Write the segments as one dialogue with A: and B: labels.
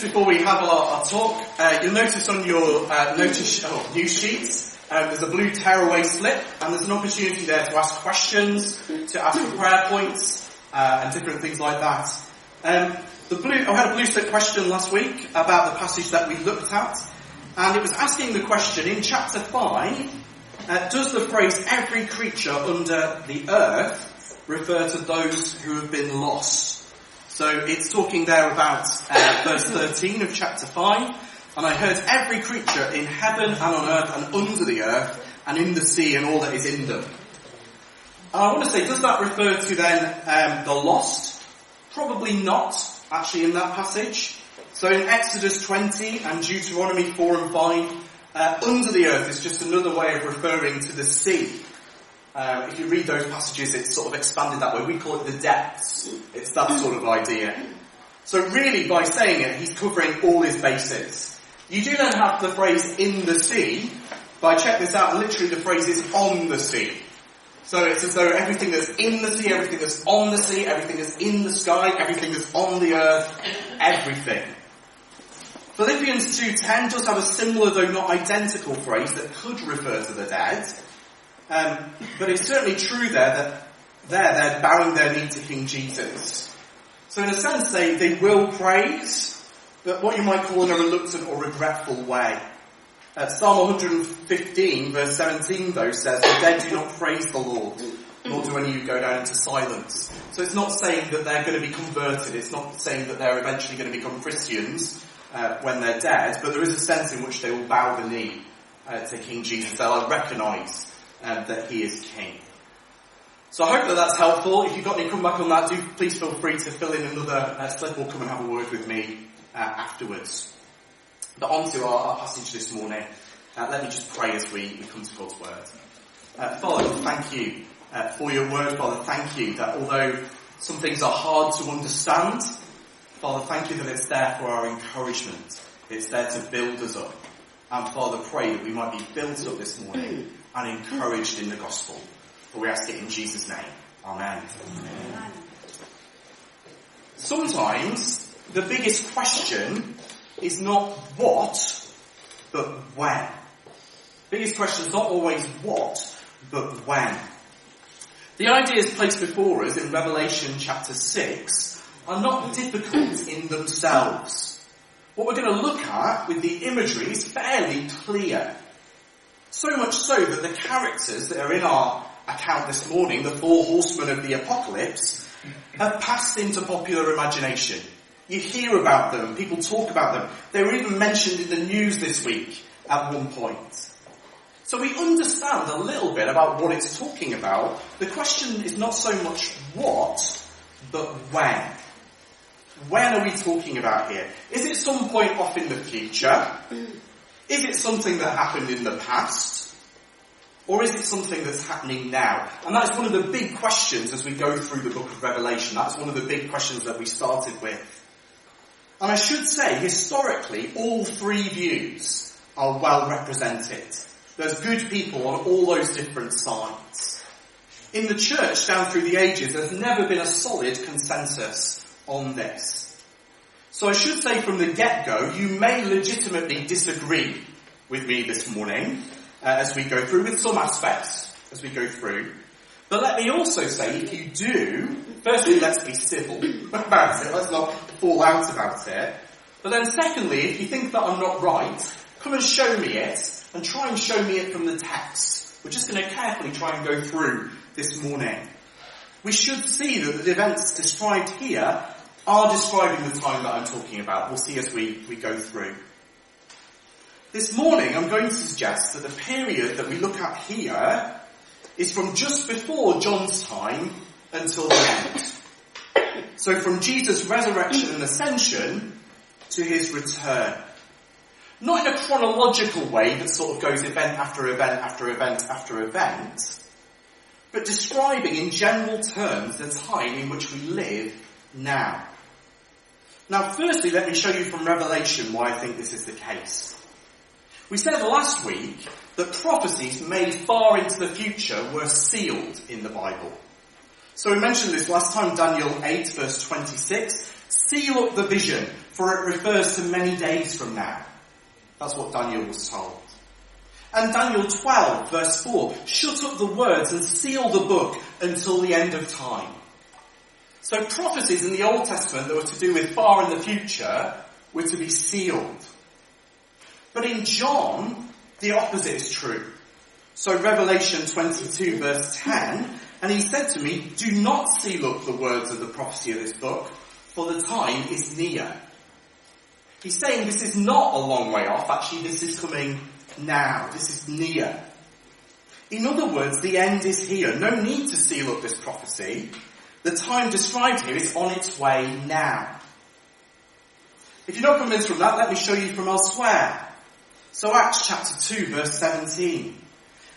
A: Before we have our, our talk, uh, you'll notice on your uh, notice oh, news sheets um, there's a blue tearaway slip, and there's an opportunity there to ask questions, to ask for prayer points, uh, and different things like that. Um, the blue, I had a blue slip question last week about the passage that we looked at, and it was asking the question in chapter five: uh, Does the phrase "every creature under the earth" refer to those who have been lost? So it's talking there about uh, verse 13 of chapter 5. And I heard every creature in heaven and on earth and under the earth and in the sea and all that is in them. And I want to say, does that refer to then um, the lost? Probably not, actually, in that passage. So in Exodus 20 and Deuteronomy 4 and 5, uh, under the earth is just another way of referring to the sea. Um, if you read those passages, it's sort of expanded that way. We call it the depths. It's that sort of idea. So really, by saying it, he's covering all his bases. You do then have the phrase in the sea. But I checked this out, literally the phrase is on the sea. So it's as though everything that's in the sea, everything that's on the sea, everything that's in the sky, everything that's on the earth, everything. Philippians 2.10 does have a similar though not identical phrase that could refer to the dead. Um, but it's certainly true there that there they're bowing their knee to King Jesus. So in a sense they, they will praise, but what you might call in a reluctant or regretful way. Uh, Psalm 115 verse 17 though says, the dead do not praise the Lord, nor do any of you go down into silence. So it's not saying that they're going to be converted, it's not saying that they're eventually going to become Christians uh, when they're dead, but there is a sense in which they will bow the knee uh, to King Jesus. They'll recognise um, that he is king. So I hope that that's helpful. If you've got any comeback on that, do please feel free to fill in another uh, slip or come and have a word with me uh, afterwards. But on to our, our passage this morning. Uh, let me just pray as we, we come to God's word. Uh, Father, thank you uh, for your word. Father, thank you that although some things are hard to understand, Father, thank you that it's there for our encouragement. It's there to build us up. And Father, pray that we might be built up this morning and encouraged in the gospel. For we ask it in Jesus' name. Amen. Amen. Sometimes the biggest question is not what, but when. Biggest question is not always what, but when. The ideas placed before us in Revelation chapter 6 are not difficult in themselves. What we're going to look at with the imagery is fairly clear. So much so that the characters that are in our account this morning, the four horsemen of the apocalypse, have passed into popular imagination. You hear about them, people talk about them. They were even mentioned in the news this week at one point. So we understand a little bit about what it's talking about. The question is not so much what, but when. When are we talking about here? Is it some point off in the future? Is it something that happened in the past? Or is it something that's happening now? And that's one of the big questions as we go through the book of Revelation. That's one of the big questions that we started with. And I should say, historically, all three views are well represented. There's good people on all those different sides. In the church down through the ages, there's never been a solid consensus on this. So I should say from the get-go, you may legitimately disagree with me this morning uh, as we go through with some aspects as we go through. But let me also say, if you do, firstly, let's be civil about it. Let's not fall out about it. But then secondly, if you think that I'm not right, come and show me it and try and show me it from the text. We're just going to carefully try and go through this morning. We should see that the events described here are describing the time that I'm talking about. We'll see as we, we go through. This morning I'm going to suggest that the period that we look at here is from just before John's time until the end. So from Jesus' resurrection and ascension to his return. Not in a chronological way that sort of goes event after event after event after event, but describing in general terms the time in which we live now. Now, firstly, let me show you from Revelation why I think this is the case. We said last week that prophecies made far into the future were sealed in the Bible. So we mentioned this last time, Daniel 8 verse 26. Seal up the vision, for it refers to many days from now. That's what Daniel was told. And Daniel 12 verse 4, shut up the words and seal the book until the end of time. So prophecies in the Old Testament that were to do with far in the future were to be sealed. But in John, the opposite is true. So Revelation 22 verse 10, and he said to me, do not seal up the words of the prophecy of this book, for the time is near. He's saying this is not a long way off, actually this is coming now. This is near. In other words, the end is here. No need to seal up this prophecy. The time described here is on its way now. If you're not convinced from that, let me show you from elsewhere. So Acts chapter 2 verse 17.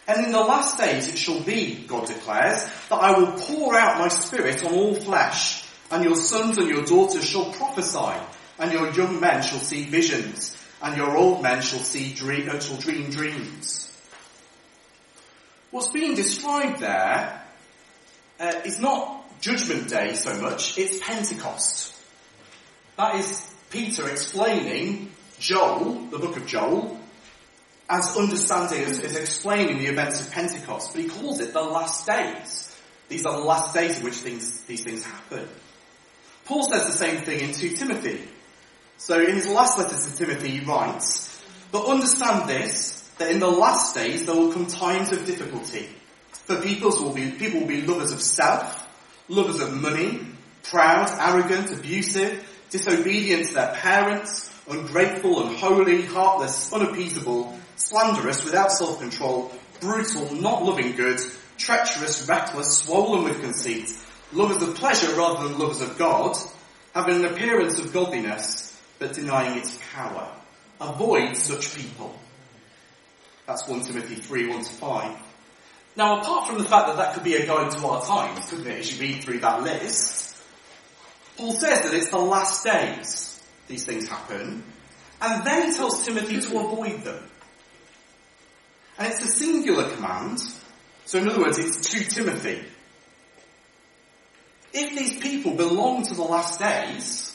A: And in the last days it shall be, God declares, that I will pour out my spirit on all flesh, and your sons and your daughters shall prophesy, and your young men shall see visions, and your old men shall see dream, uh, shall dream dreams. What's being described there uh, is not Judgment Day so much, it's Pentecost. That is Peter explaining Joel, the book of Joel, as understanding, as, as explaining the events of Pentecost, but he calls it the last days. These are the last days in which things, these things happen. Paul says the same thing in 2 Timothy. So in his last letter to Timothy he writes, But understand this, that in the last days there will come times of difficulty. For people will be, people will be lovers of self, lovers of money, proud, arrogant, abusive, disobedient to their parents, ungrateful, unholy, heartless, unappeasable, slanderous, without self-control, brutal, not loving good, treacherous, reckless, swollen with conceit, lovers of pleasure rather than lovers of God, having an appearance of godliness, but denying its power. Avoid such people. That's 1 Timothy 3, 1 to 5. Now, apart from the fact that that could be a guide to our times, couldn't it, as you read through that list, Paul says that it's the last days these things happen, and then he tells Timothy to avoid them. And it's a singular command. So in other words, it's to Timothy. If these people belong to the last days,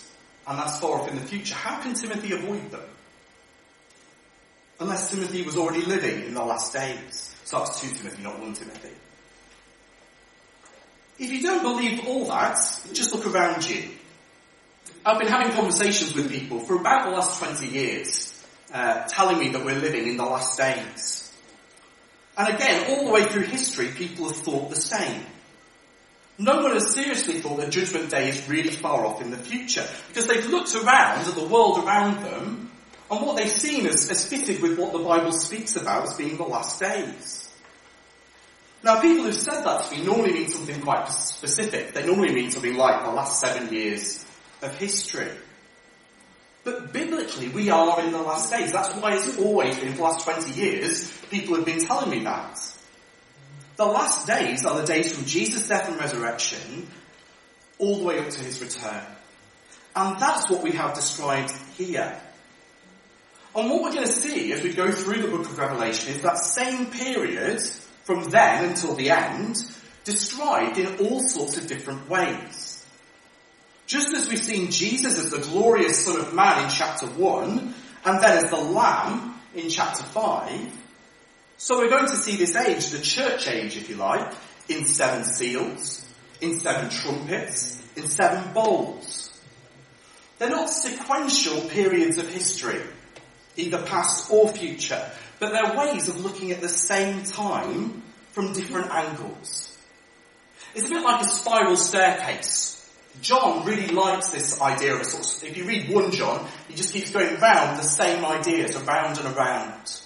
A: and that's far off in the future, how can Timothy avoid them? Unless Timothy was already living in the last days. So that's 2 Timothy, not 1 Timothy. If you don't believe all that, just look around you. I've been having conversations with people for about the last 20 years, uh, telling me that we're living in the last days. And again, all the way through history, people have thought the same. No one has seriously thought that Judgment Day is really far off in the future, because they've looked around at the world around them, and what they've seen is, is fitted with what the Bible speaks about as being the last days. Now, people who've said that to me normally mean something quite specific. They normally mean something like the last seven years of history. But biblically, we are in the last days. That's why it's always been for the last 20 years, people have been telling me that. The last days are the days from Jesus' death and resurrection all the way up to his return. And that's what we have described here. And what we're going to see as we go through the book of Revelation is that same period from then until the end described in all sorts of different ways. Just as we've seen Jesus as the glorious Son of Man in chapter 1, and then as the Lamb in chapter 5, so we're going to see this age, the church age if you like, in seven seals, in seven trumpets, in seven bowls. They're not sequential periods of history, either past or future, but they're ways of looking at the same time from different angles. It's a bit like a spiral staircase John really likes this idea of a sort of, if you read 1 John, he just keeps going round the same ideas, around and around.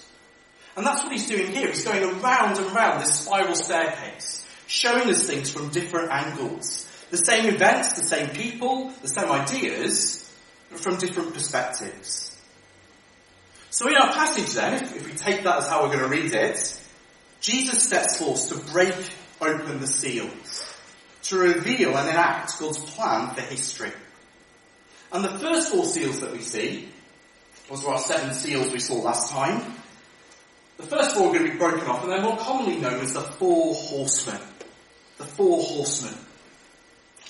A: And that's what he's doing here. He's going around and around this spiral staircase, showing us things from different angles. The same events, the same people, the same ideas, but from different perspectives. So in our passage then, if, we take that as how we're going to read it, Jesus steps forth to break open the seals to reveal and enact God's plan for history. And the first four seals that we see, was our seven seals we saw last time, the first four are going to be broken off and they're more commonly known as the four horsemen. The four horsemen.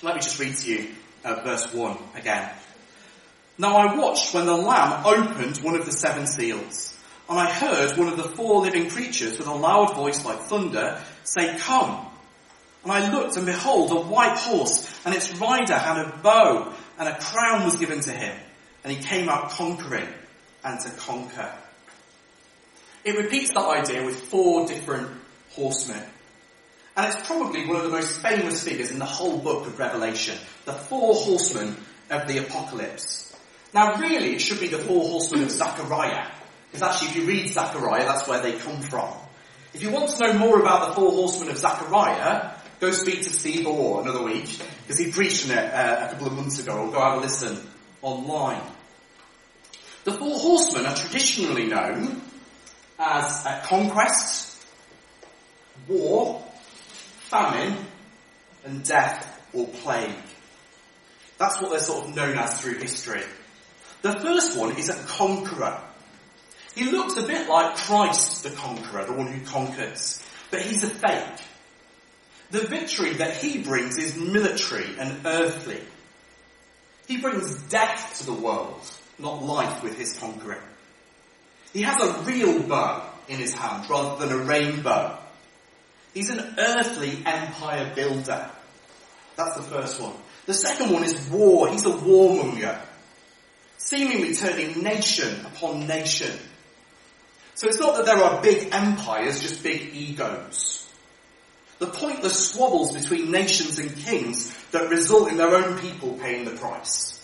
A: Let me just read to you uh, verse 1 again. Now I watched when the Lamb opened one of the seven seals, and I heard one of the four living creatures with a loud voice like thunder say, Come! And I looked and behold a white horse, and its rider had a bow, and a crown was given to him, and he came out conquering and to conquer. It repeats that idea with four different horsemen. And it's probably one of the most famous figures in the whole book of Revelation. The four horsemen of the apocalypse. Now really it should be the four horsemen of Zechariah. Because actually if you read Zechariah, that's where they come from. If you want to know more about the four horsemen of Zechariah, go speak to Steve Orr another week, because he preached on it uh, a couple of months ago, or go have a listen online. The four horsemen are traditionally known as uh, conquest, war, famine, and death or plague. That's what they're sort of known as through history. The first one is a conqueror. He looks a bit like Christ the conqueror, the one who conquers, but he's a fake. The victory that he brings is military and earthly. He brings death to the world, not life with his conquering. He has a real bow in his hand rather than a rainbow. He's an earthly empire builder. That's the first one. The second one is war. He's a warmonger. Seemingly turning nation upon nation. So it's not that there are big empires, just big egos. The pointless squabbles between nations and kings that result in their own people paying the price.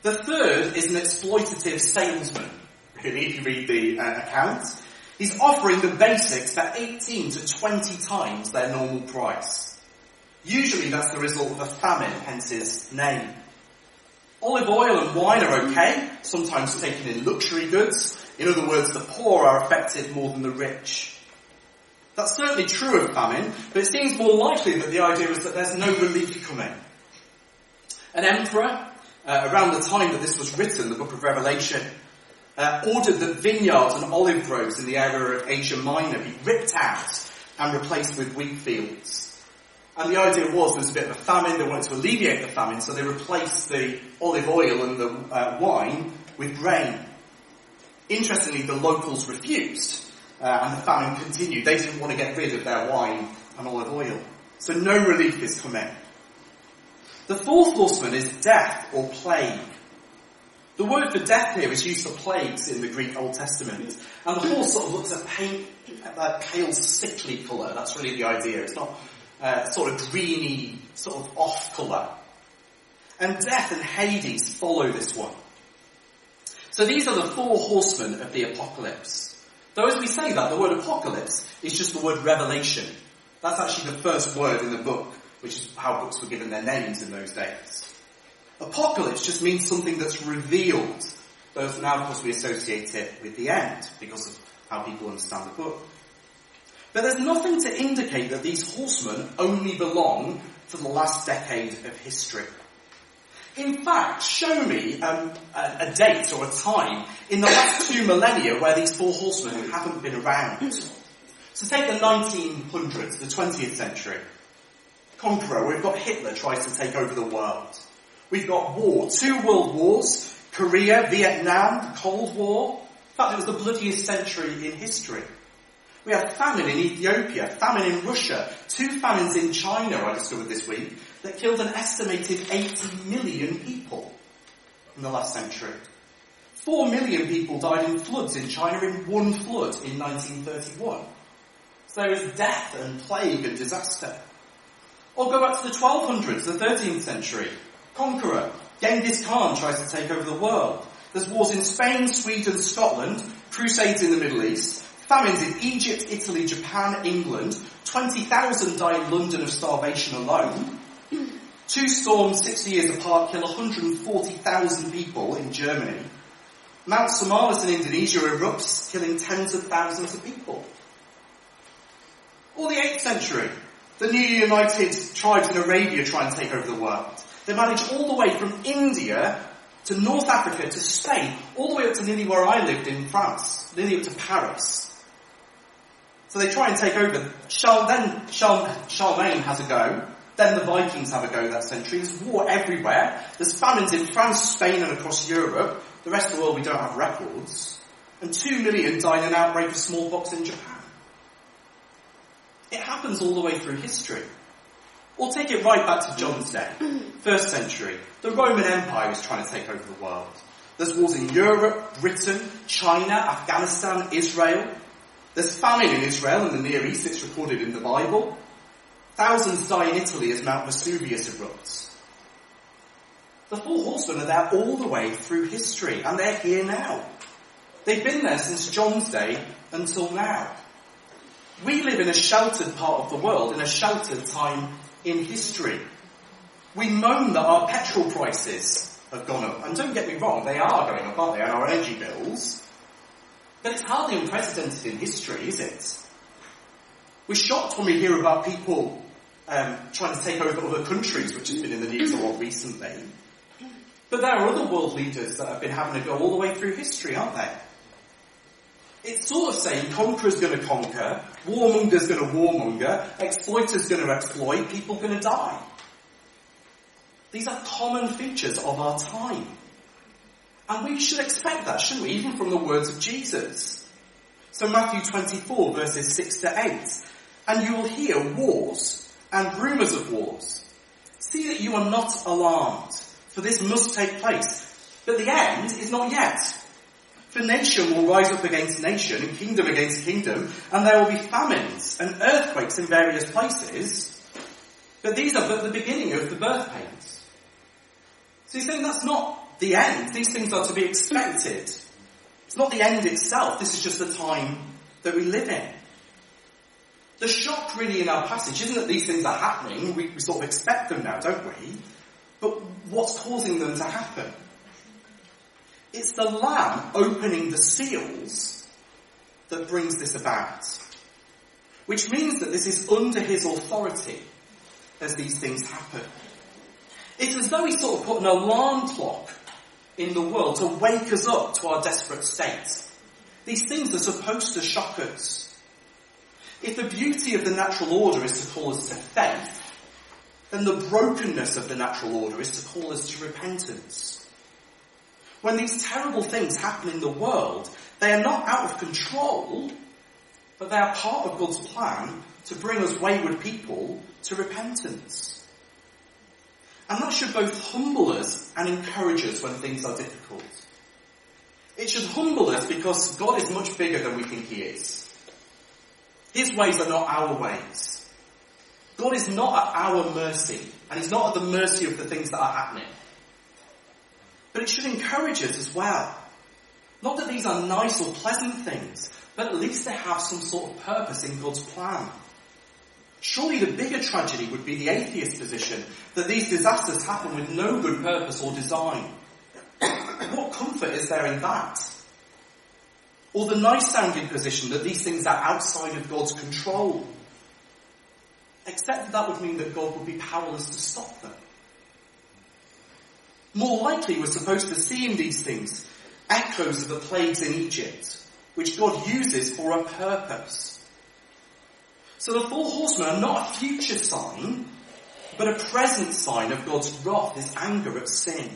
A: The third is an exploitative salesman. Really, if you read the uh, account, He's offering the basics for 18 to 20 times their normal price. Usually that's the result of a famine, hence his name. Olive oil and wine are okay, sometimes taken in luxury goods. In other words, the poor are affected more than the rich. That's certainly true of famine, but it seems more likely that the idea is that there's no relief coming. An emperor, uh, around the time that this was written, the book of Revelation, uh, ordered that vineyards and olive groves in the area of Asia Minor be ripped out and replaced with wheat fields. And the idea was there was a bit of a famine, they wanted to alleviate the famine, so they replaced the olive oil and the uh, wine with grain. Interestingly, the locals refused, uh, and the famine continued. They didn't want to get rid of their wine and olive oil. So no relief is coming. The fourth horseman is death or plague. The word for death here is used for plagues in the Greek Old Testament. And the horse sort of looks a paint, a pale, sickly colour. That's really the idea. It's not uh, sort of greeny, sort of off colour. And death and Hades follow this one. So these are the four horsemen of the apocalypse. Though as we say that, the word apocalypse is just the word revelation. That's actually the first word in the book, which is how books were given their names in those days. Apocalypse just means something that's revealed. Those now, of course, we associate it with the end because of how people understand the book. But there's nothing to indicate that these horsemen only belong to the last decade of history. In fact, show me um, a, a, date or a time in the last two millennia where these four horsemen haven't been around. So take the 1900s, the 20th century. Conqueror, we've got Hitler tries to take over the world. We've got war, two world wars, Korea, Vietnam, the Cold War. In fact, it was the bloodiest century in history. We have famine in Ethiopia, famine in Russia, two famines in China, I discovered this week, that killed an estimated 80 million people in the last century. Four million people died in floods in China in one flood in 1931. So there is death and plague and disaster. Or go back to the 1200s, the 13th century conqueror. Genghis Khan tries to take over the world. There's wars in Spain, Sweden, Scotland, crusades in the Middle East, famines in Egypt, Italy, Japan, England. 20,000 die in London of starvation alone. Two storms 60 years apart kill 140,000 people in Germany. Mount Samalas in Indonesia erupts, killing tens of thousands of people. Or the 8th century, the new united tribes in Arabia try and take over the world. They manage all the way from India to North Africa to Spain, all the way up to nearly where I lived in France, nearly up to Paris. So they try and take over. Then Charlemagne has a go, Then the Vikings have a go that century. There's war everywhere. There's famines in France, Spain, and across Europe. The rest of the world we don't have records. And two million die in an outbreak of smallpox in Japan. It happens all the way through history. Or take it right back to John's day, first century. The Roman Empire is trying to take over the world. There's wars in Europe, Britain, China, Afghanistan, Israel. There's famine in Israel and the Near East, it's recorded in the Bible. Thousands die in Italy as Mount Vesuvius erupts. The four horsemen are there all the way through history, and they're here now. They've been there since John's day until now. We live in a sheltered part of the world, in a sheltered time in history. We moan that our petrol prices have gone up, and don't get me wrong, they are going up, aren't they, on our energy bills. But it's hardly unprecedented in history, is it? We're shocked when we hear about people um, trying to take over other countries, which has been in the news a lot recently. But there are other world leaders that have been having a go all the way through history, aren't they? It's sort of saying conqueror's going to conquer, warmonger's going to warmonger, exploiter's going to exploit, people going to die. These are common features of our time. And we should expect that, shouldn't we? Even from the words of Jesus. So Matthew 24 verses 6 to 8. And you will hear wars and rumours of wars. See that you are not alarmed, for this must take place. But the end is not yet. For nation will rise up against nation and kingdom against kingdom, and there will be famines and earthquakes in various places. But these are but the beginning of the birth pains. So he's saying that's not the end. These things are to be expected. It's not the end itself. This is just the time that we live in. The shock really in our passage isn't that these things are happening. We, we sort of expect them now, don't we? But what's causing them to happen? It's the Lamb opening the seals that brings this about. Which means that this is under his authority as these things happen. It's as though he sort of put an alarm clock in the world to wake us up to our desperate state. These things are supposed to shock us. If the beauty of the natural order is to call us to faith, then the brokenness of the natural order is to call us to repentance. When these terrible things happen in the world, they are not out of control, but they are part of God's plan to bring us wayward people to repentance. And that should both humble us and encourage us when things are difficult. It should humble us because God is much bigger than we think He is. His ways are not our ways. God is not at our mercy, and He's not at the mercy of the things that are happening. But it should encourage us as well. Not that these are nice or pleasant things, but at least they have some sort of purpose in God's plan. Surely the bigger tragedy would be the atheist position that these disasters happen with no good purpose or design. what comfort is there in that? Or the nice sounding position that these things are outside of God's control. Except that that would mean that God would be powerless to stop them. More likely, we're supposed to see in these things echoes of the plagues in Egypt, which God uses for a purpose. So the four horsemen are not a future sign, but a present sign of God's wrath, his anger at sin.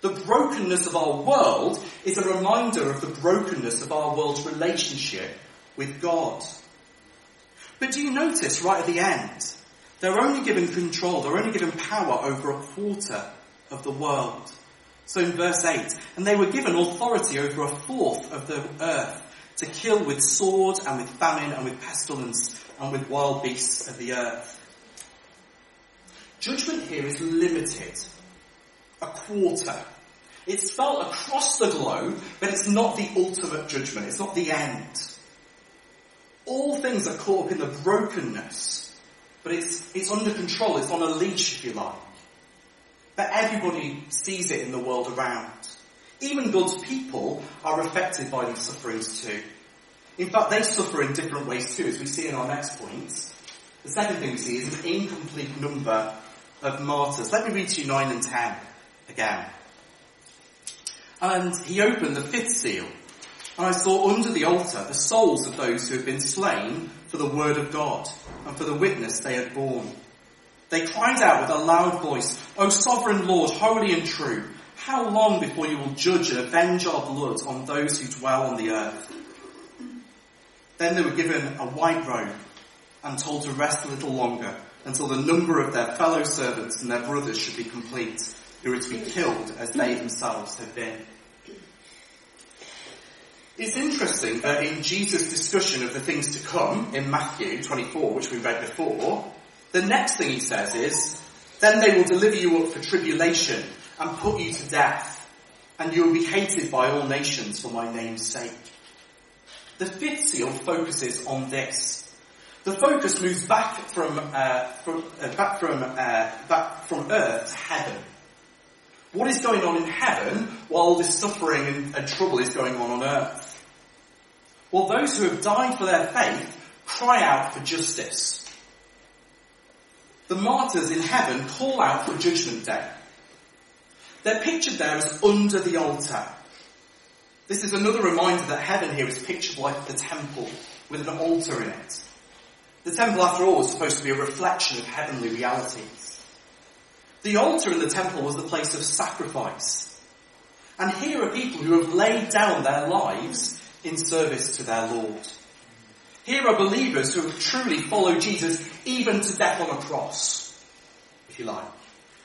A: The brokenness of our world is a reminder of the brokenness of our world's relationship with God. But do you notice right at the end, they're only given control, they're only given power over a quarter of the world. So in verse 8, and they were given authority over a fourth of the earth to kill with sword and with famine and with pestilence and with wild beasts of the earth. Judgment here is limited. A quarter. It's felt across the globe, but it's not the ultimate judgment. It's not the end. All things are caught up in the brokenness, but it's, it's under control. It's on a leash, if you like. But everybody sees it in the world around. Even God's people are affected by these sufferings too. In fact, they suffer in different ways too, as we see in our next point. The second thing we see is an incomplete number of martyrs. Let me read to you 9 and 10 again. And he opened the fifth seal, and I saw under the altar the souls of those who had been slain for the word of God and for the witness they had borne. They cried out with a loud voice, O sovereign Lord, holy and true, how long before you will judge and avenge our blood on those who dwell on the earth? Then they were given a white robe and told to rest a little longer until the number of their fellow servants and their brothers should be complete, who were to be killed as they themselves had been. It's interesting that in Jesus' discussion of the things to come in Matthew 24, which we read before, the next thing he says is, then they will deliver you up for tribulation and put you to death, and you will be hated by all nations for my name's sake. The fifth seal focuses on this. The focus moves back from, uh, from uh, back from uh, back from earth to heaven. What is going on in heaven while this suffering and, and trouble is going on on earth? Well, those who have died for their faith cry out for justice. The martyrs in heaven call out for judgment day. They're pictured there as under the altar. This is another reminder that heaven here is pictured like the temple with an altar in it. The temple, after all, is supposed to be a reflection of heavenly realities. The altar in the temple was the place of sacrifice. And here are people who have laid down their lives in service to their Lord. Here are believers who have truly followed Jesus even to death on a cross, if you like,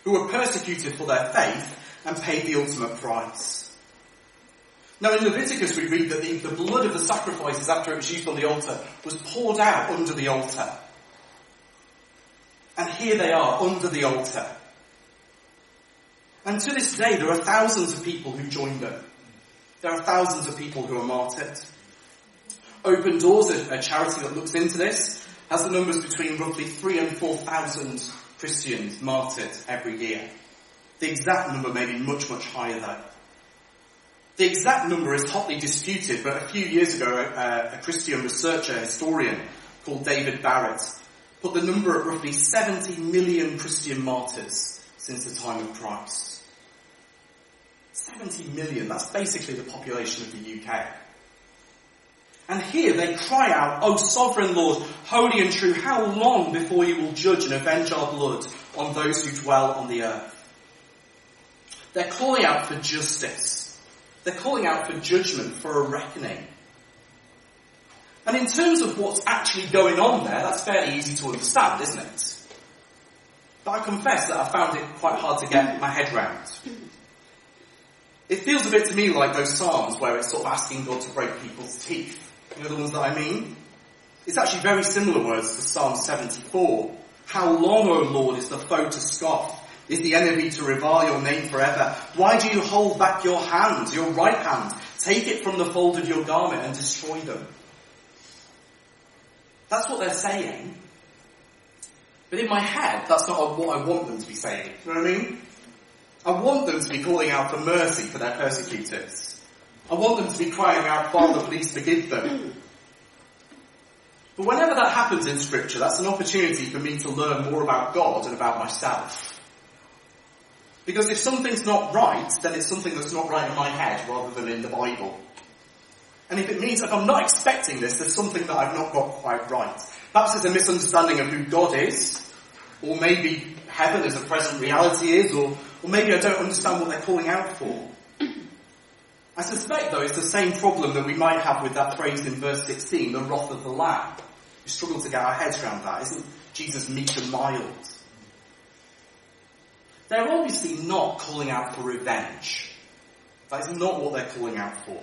A: who were persecuted for their faith and paid the ultimate price. Now in Leviticus we read that the, the blood of the sacrifices after it was used on the altar was poured out under the altar. And here they are under the altar. And to this day there are thousands of people who join them. There are thousands of people who are martyred. Open Doors, a, a charity that looks into this, has the numbers between roughly three and four thousand Christians martyred every year. The exact number may be much, much higher though. The exact number is hotly disputed, but a few years ago, a, a Christian researcher, historian called David Barrett, put the number at roughly 70 million Christian martyrs since the time of Christ. 70 million, that's basically the population of the UK. And here they cry out, O sovereign Lord, holy and true, how long before you will judge and avenge our blood on those who dwell on the earth? They're calling out for justice. They're calling out for judgment, for a reckoning. And in terms of what's actually going on there, that's fairly easy to understand, isn't it? But I confess that I found it quite hard to get my head round. It feels a bit to me like those psalms where it's sort of asking God to break people's teeth. You know the ones that I mean? It's actually very similar words to Psalm 74. How long, O Lord, is the foe to scoff? Is the enemy to revile your name forever? Why do you hold back your hand, your right hand? Take it from the fold of your garment and destroy them. That's what they're saying. But in my head, that's not what I want them to be saying. You know what I mean? I want them to be calling out for mercy for their persecutors. I want them to be crying out, Father, please forgive them. But whenever that happens in scripture, that's an opportunity for me to learn more about God and about myself. Because if something's not right, then it's something that's not right in my head rather than in the Bible. And if it means that I'm not expecting this, there's something that I've not got quite right. Perhaps it's a misunderstanding of who God is, or maybe heaven as a present reality is, or, or maybe I don't understand what they're calling out for. I suspect though it's the same problem that we might have with that phrase in verse 16, the wrath of the Lamb. We struggle to get our heads around that. Isn't Jesus meek and mild? They're obviously not calling out for revenge. That is not what they're calling out for.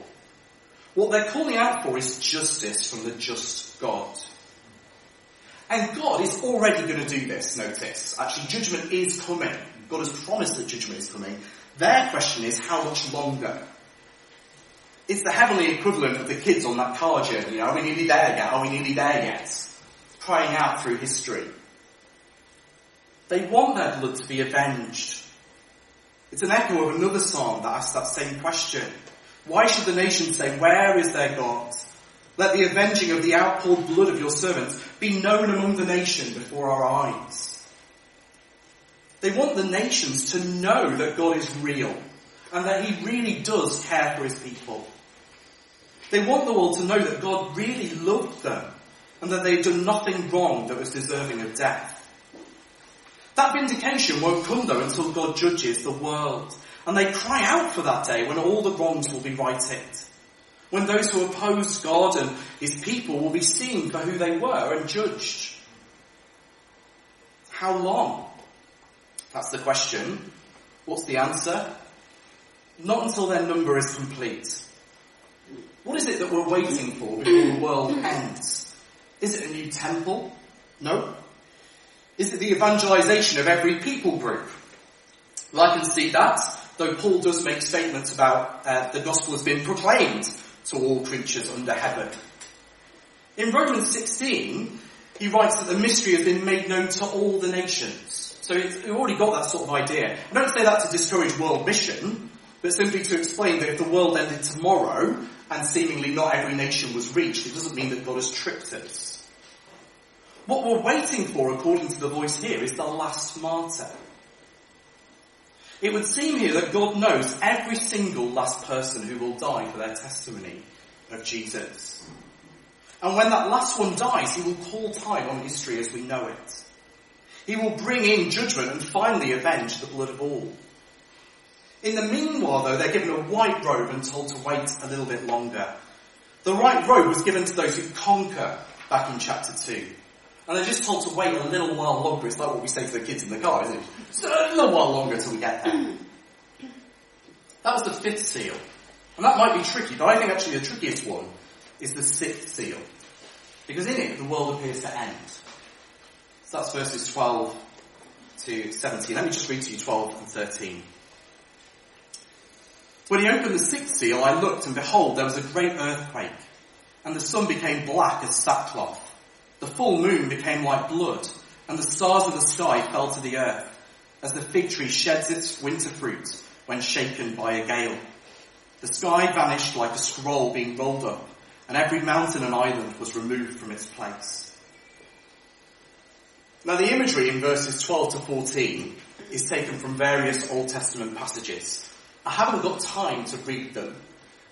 A: What they're calling out for is justice from the just God. And God is already going to do this, notice. Actually, judgment is coming. God has promised that judgment is coming. Their question is, how much longer? It's the heavenly equivalent of the kids on that car journey. Are we nearly there yet? Are we nearly there yet? Crying out through history. They want their blood to be avenged. It's an echo of another psalm that asks that same question. Why should the nations say, where is their God? Let the avenging of the outpoured blood of your servants be known among the nation before our eyes. They want the nations to know that God is real and that he really does care for his people. They want the world to know that God really loved them and that they'd done nothing wrong that was deserving of death. That vindication won't come though until God judges the world. And they cry out for that day when all the wrongs will be righted. When those who oppose God and His people will be seen for who they were and judged. How long? That's the question. What's the answer? Not until their number is complete. What is it that we're waiting for before the world ends? Is it a new temple? No. Is it the evangelization of every people group? Well, I can see that, though Paul does make statements about uh, the gospel has been proclaimed to all creatures under heaven. In Romans 16, he writes that the mystery has been made known to all the nations. So we've already got that sort of idea. I don't say that to discourage world mission, but simply to explain that if the world ended tomorrow and seemingly not every nation was reached, it doesn't mean that God has tricked us. What we're waiting for, according to the voice here, is the last martyr. It would seem here that God knows every single last person who will die for their testimony of Jesus. And when that last one dies, he will call time on history as we know it. He will bring in judgment and finally avenge the blood of all. In the meanwhile, though, they're given a white robe and told to wait a little bit longer. The white robe was given to those who conquer back in chapter 2. And they're just told to wait a little while longer. It's like what we say to the kids in the car, isn't it? Just a little while longer until we get there. That was the fifth seal. And that might be tricky, but I think actually the trickiest one is the sixth seal. Because in it, the world appears to end. So that's verses 12 to 17. Let me just read to you 12 and 13. When he opened the sixth seal, I looked and behold, there was a great earthquake, and the sun became black as sackcloth the full moon became like blood, and the stars of the sky fell to the earth, as the fig tree sheds its winter fruit when shaken by a gale. The sky vanished like a scroll being rolled up, and every mountain and island was removed from its place. Now the imagery in verses 12 to 14 is taken from various Old Testament passages. I haven't got time to read them,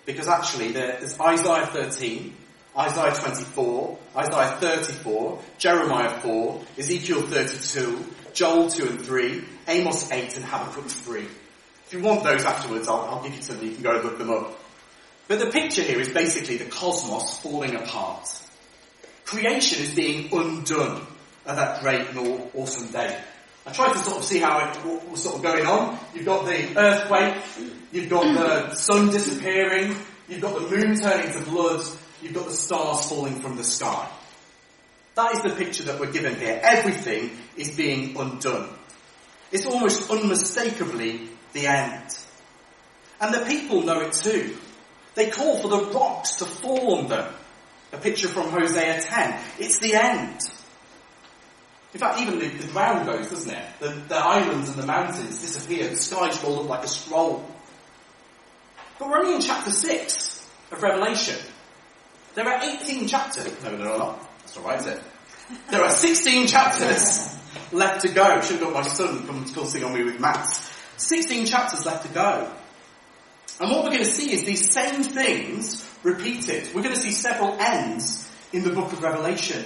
A: because actually there's Isaiah 13, Isaiah 24, Isaiah 34, Jeremiah 4, Ezekiel 32, Joel 2 and 3, Amos 8 and Habakkuk 3. If you want those afterwards, I'll, I'll give you some, you can go and look them up. But the picture here is basically the cosmos falling apart. Creation is being undone at that great and awesome day. I tried to sort of see how it was sort of going on. You've got the earthquake, you've got the sun disappearing, you've got the moon turning to blood, you've got the stars falling from the sky. That is the picture that we're given here. Everything is being undone. It's almost unmistakably the end. And the people know it too. They call for the rocks to fall on them. A picture from Hosea 10. It's the end. In fact, even the, the ground goes, doesn't it? The, the islands and the mountains disappear. The sky's rolled up like a scroll. But we're only in chapter 6 of Revelation. There are 18 chapters. No, there are not. That's alright, is it? There are 16 chapters left to go. Should have got my son come discussing on me with maths. 16 chapters left to go. And what we're going to see is these same things repeated. We're going to see several ends in the book of Revelation.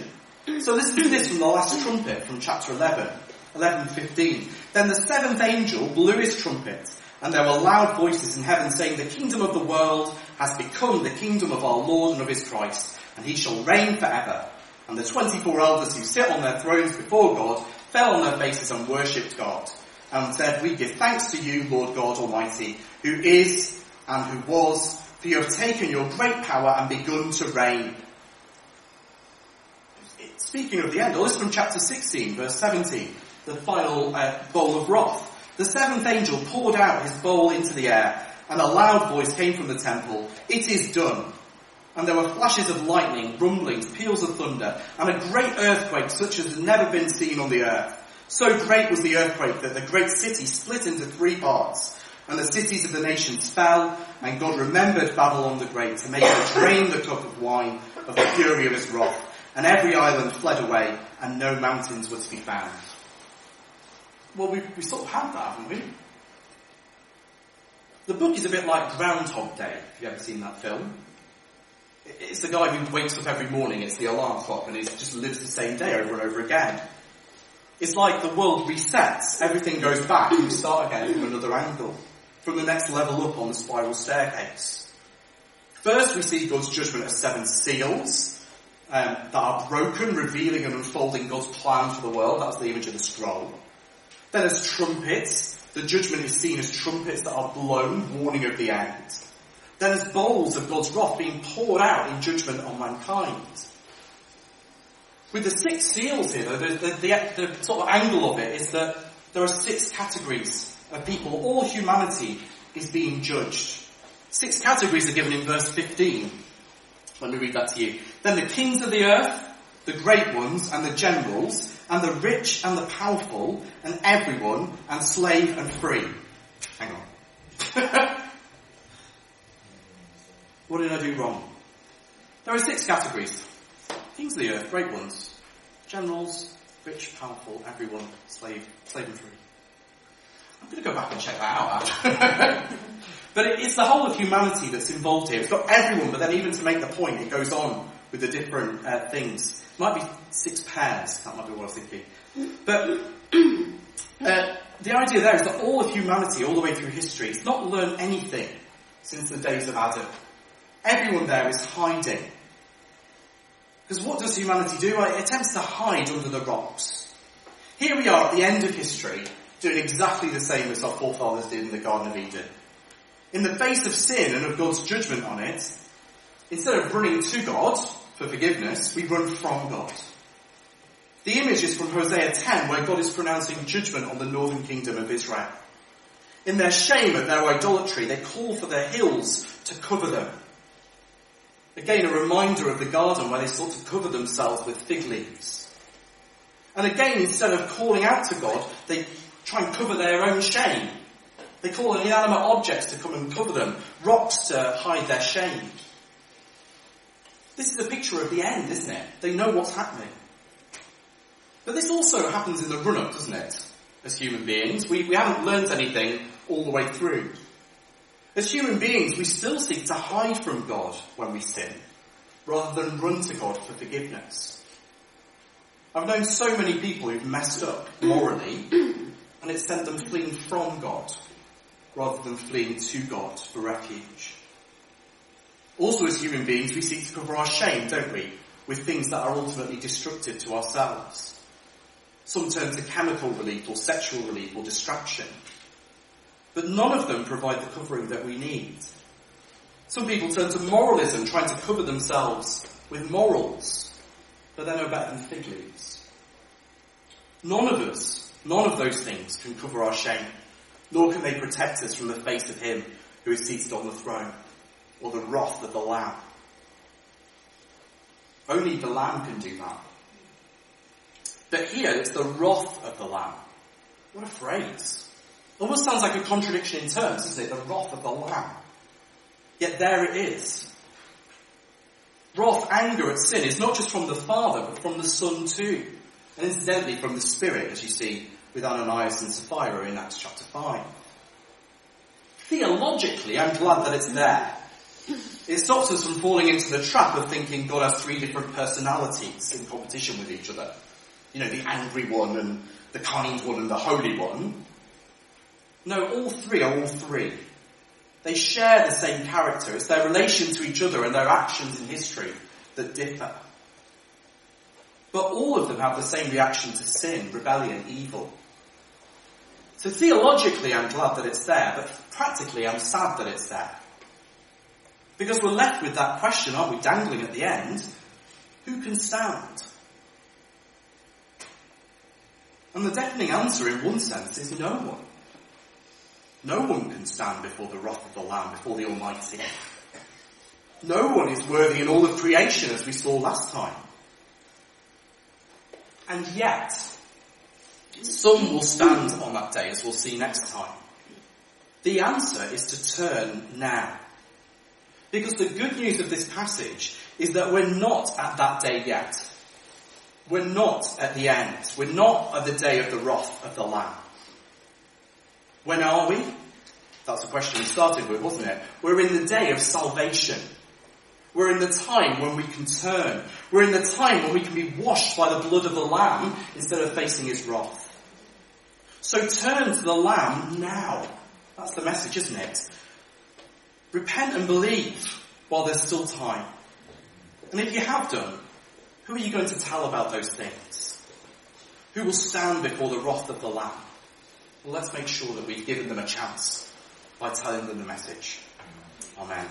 A: So let's do this from the last trumpet from chapter 11, 11, 15. Then the seventh angel blew his trumpet and there were loud voices in heaven saying, The kingdom of the world has become the kingdom of our Lord and of his Christ, and he shall reign forever. And the 24 elders who sit on their thrones before God fell on their faces and worshipped God, and said, We give thanks to you, Lord God Almighty, who is and who was, for you have taken your great power and begun to reign. Speaking of the end, this from chapter 16, verse 17, the final uh, bowl of wrath. The seventh angel poured out his bowl into the air, and a loud voice came from the temple, It is done. And there were flashes of lightning, rumblings, peals of thunder, and a great earthquake such as had never been seen on the earth. So great was the earthquake that the great city split into three parts, and the cities of the nations fell, and God remembered Babylon the Great to make her drain the cup of wine of the fury of his wrath, and every island fled away, and no mountains were to be found. Well, we, we sort of had that, haven't we? The book is a bit like Groundhog Day, if you've ever seen that film. It's the guy who wakes up every morning, it's the alarm clock, and he just lives the same day over and over again. It's like the world resets, everything goes back, and we start again from another angle, from the next level up on the spiral staircase. First, we see God's judgment as seven seals um, that are broken, revealing and unfolding God's plan for the world. That's the image of the scroll. Then, as trumpets, the judgment is seen as trumpets that are blown, warning of the end. Then, as bowls of God's wrath being poured out in judgment on mankind. With the six seals here, though, the, the, the, the sort of angle of it is that there are six categories of people. All humanity is being judged. Six categories are given in verse 15. Let me read that to you. Then the kings of the earth, the great ones and the generals, and the rich and the powerful, and everyone, and slave and free. Hang on. what did I do wrong? There are six categories. Kings of the earth, great ones. Generals, rich, powerful, everyone, slave, slave and free. I'm going to go back and check that out. but it, it's the whole of humanity that's involved here. It's got everyone, but then even to make the point, it goes on with the different uh, things. Might be six pairs. That might be what I was thinking. But uh, the idea there is that all of humanity, all the way through history, has not learned anything since the days of Adam. Everyone there is hiding. Because what does humanity do? It attempts to hide under the rocks. Here we are at the end of history, doing exactly the same as our forefathers did in the Garden of Eden. In the face of sin and of God's judgment on it, instead of running to God for forgiveness, we run from God. The image is from Hosea 10, where God is pronouncing judgment on the northern kingdom of Israel. In their shame at their idolatry, they call for their hills to cover them. Again, a reminder of the garden where they sought to cover themselves with fig leaves. And again, instead of calling out to God, they try and cover their own shame. They call inanimate objects to come and cover them, rocks to hide their shame. This is a picture of the end, isn't it? They know what's happening. But this also happens in the run-up, doesn't it? As human beings, we, we haven't learnt anything all the way through. As human beings, we still seek to hide from God when we sin, rather than run to God for forgiveness. I've known so many people who've messed up morally, and it's sent them fleeing from God, rather than fleeing to God for refuge. Also as human beings, we seek to cover our shame, don't we, with things that are ultimately destructive to ourselves. Some turn to chemical relief or sexual relief or distraction. But none of them provide the covering that we need. Some people turn to moralism, trying to cover themselves with morals, but they're no better than fig leaves. None of us, none of those things can cover our shame, nor can they protect us from the face of Him who is seated on the throne, or the wrath of the Lamb. Only the Lamb can do that. But here it's the wrath of the Lamb. What a phrase. Almost sounds like a contradiction in terms, doesn't it? The wrath of the Lamb. Yet there it is. Wrath, anger at sin is not just from the Father, but from the Son too. And incidentally from the Spirit, as you see with Ananias and Sapphira in Acts chapter 5. Theologically, I'm glad that it's there. It stops us from falling into the trap of thinking God has three different personalities in competition with each other. You know, the angry one and the kind one and the holy one. No, all three are all three. They share the same character. It's their relation to each other and their actions in history that differ. But all of them have the same reaction to sin, rebellion, evil. So theologically I'm glad that it's there, but practically I'm sad that it's there. Because we're left with that question, aren't we, dangling at the end? Who can stand? And the deafening answer in one sense is no one. No one can stand before the wrath of the Lamb, before the Almighty. No one is worthy in all of creation, as we saw last time. And yet, some will stand on that day, as we'll see next time. The answer is to turn now. Because the good news of this passage is that we're not at that day yet. We're not at the end. We're not at the day of the wrath of the Lamb. When are we? That's the question we started with, wasn't it? We're in the day of salvation. We're in the time when we can turn. We're in the time when we can be washed by the blood of the Lamb instead of facing his wrath. So turn to the Lamb now. That's the message, isn't it? Repent and believe while there's still time. And if you have done, who are you going to tell about those things? Who will stand before the wrath of the Lamb? Well, let's make sure that we've given them a chance by telling them the message. Amen.